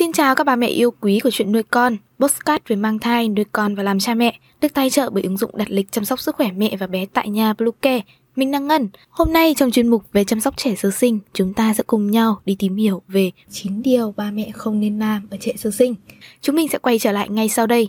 Xin chào các bà mẹ yêu quý của chuyện nuôi con, postcard về mang thai, nuôi con và làm cha mẹ, được tài trợ bởi ứng dụng đặt lịch chăm sóc sức khỏe mẹ và bé tại nhà Bluecare. Mình đang Ngân. Hôm nay trong chuyên mục về chăm sóc trẻ sơ sinh, chúng ta sẽ cùng nhau đi tìm hiểu về 9 điều ba mẹ không nên làm ở trẻ sơ sinh. Chúng mình sẽ quay trở lại ngay sau đây.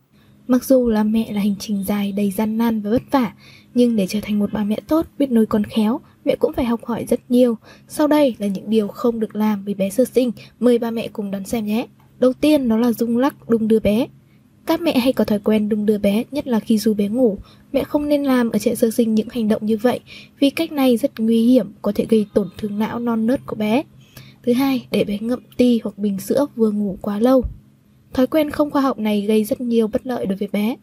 Mặc dù là mẹ là hành trình dài đầy gian nan và vất vả, nhưng để trở thành một bà mẹ tốt, biết nuôi con khéo, mẹ cũng phải học hỏi rất nhiều. Sau đây là những điều không được làm với bé sơ sinh, mời ba mẹ cùng đón xem nhé. Đầu tiên đó là rung lắc đung đưa bé. Các mẹ hay có thói quen đung đưa bé, nhất là khi du bé ngủ. Mẹ không nên làm ở trẻ sơ sinh những hành động như vậy, vì cách này rất nguy hiểm, có thể gây tổn thương não non nớt của bé. Thứ hai, để bé ngậm ti hoặc bình sữa vừa ngủ quá lâu. Thói quen không khoa học này gây rất nhiều bất lợi đối với bé.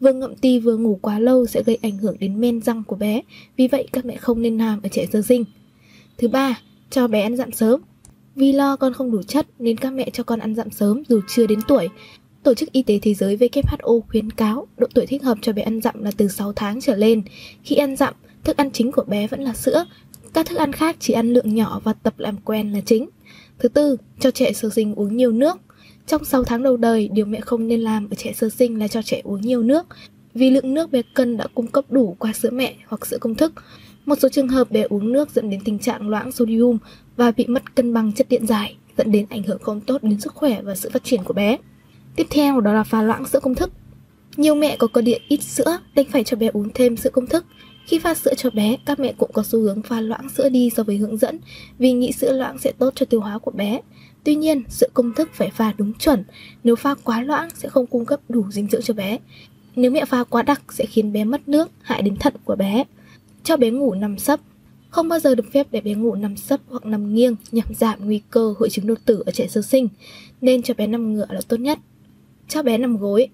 Vừa ngậm ti vừa ngủ quá lâu sẽ gây ảnh hưởng đến men răng của bé, vì vậy các mẹ không nên làm ở trẻ sơ sinh. Thứ ba, cho bé ăn dặm sớm. Vì lo con không đủ chất nên các mẹ cho con ăn dặm sớm dù chưa đến tuổi. Tổ chức Y tế Thế giới WHO khuyến cáo độ tuổi thích hợp cho bé ăn dặm là từ 6 tháng trở lên. Khi ăn dặm, thức ăn chính của bé vẫn là sữa. Các thức ăn khác chỉ ăn lượng nhỏ và tập làm quen là chính. Thứ tư, cho trẻ sơ sinh uống nhiều nước. Trong 6 tháng đầu đời, điều mẹ không nên làm ở trẻ sơ sinh là cho trẻ uống nhiều nước, vì lượng nước bé cần đã cung cấp đủ qua sữa mẹ hoặc sữa công thức. Một số trường hợp bé uống nước dẫn đến tình trạng loãng sodium và bị mất cân bằng chất điện giải, dẫn đến ảnh hưởng không tốt đến sức khỏe và sự phát triển của bé. Tiếp theo đó là pha loãng sữa công thức. Nhiều mẹ có cơ địa ít sữa đành phải cho bé uống thêm sữa công thức. Khi pha sữa cho bé, các mẹ cũng có xu hướng pha loãng sữa đi so với hướng dẫn vì nghĩ sữa loãng sẽ tốt cho tiêu hóa của bé. Tuy nhiên, sữa công thức phải pha đúng chuẩn, nếu pha quá loãng sẽ không cung cấp đủ dinh dưỡng cho bé. Nếu mẹ pha quá đặc sẽ khiến bé mất nước, hại đến thận của bé. Cho bé ngủ nằm sấp. Không bao giờ được phép để bé ngủ nằm sấp hoặc nằm nghiêng nhằm giảm nguy cơ hội chứng đột tử ở trẻ sơ sinh, nên cho bé nằm ngửa là tốt nhất. Cho bé nằm gối.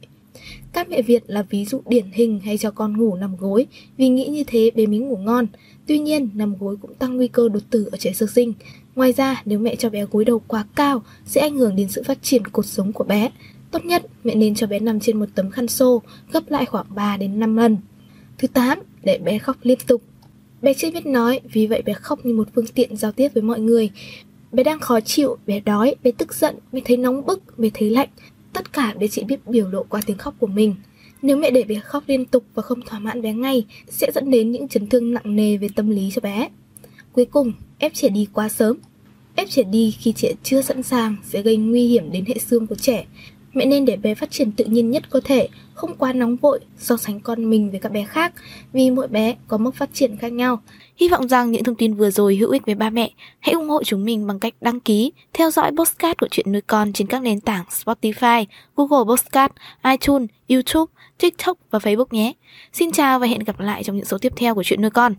Các mẹ Việt là ví dụ điển hình hay cho con ngủ nằm gối vì nghĩ như thế bé mới ngủ ngon. Tuy nhiên, nằm gối cũng tăng nguy cơ đột tử ở trẻ sơ sinh. Ngoài ra, nếu mẹ cho bé gối đầu quá cao sẽ ảnh hưởng đến sự phát triển cột sống của bé. Tốt nhất, mẹ nên cho bé nằm trên một tấm khăn xô, gấp lại khoảng 3 đến 5 lần. Thứ 8, để bé khóc liên tục. Bé chưa biết nói, vì vậy bé khóc như một phương tiện giao tiếp với mọi người. Bé đang khó chịu, bé đói, bé tức giận, bé thấy nóng bức, bé thấy lạnh. Tất cả để chị biết biểu lộ qua tiếng khóc của mình. Nếu mẹ để bé khóc liên tục và không thỏa mãn bé ngay, sẽ dẫn đến những chấn thương nặng nề về tâm lý cho bé. Cuối cùng, ép trẻ đi quá sớm. Ép trẻ đi khi trẻ chưa sẵn sàng sẽ gây nguy hiểm đến hệ xương của trẻ. Mẹ nên để bé phát triển tự nhiên nhất có thể, không quá nóng vội so sánh con mình với các bé khác, vì mỗi bé có mức phát triển khác nhau. Hy vọng rằng những thông tin vừa rồi hữu ích với ba mẹ. Hãy ủng hộ chúng mình bằng cách đăng ký, theo dõi postcard của chuyện nuôi con trên các nền tảng Spotify, Google Postcard, iTunes, YouTube, TikTok và Facebook nhé. Xin chào và hẹn gặp lại trong những số tiếp theo của chuyện nuôi con.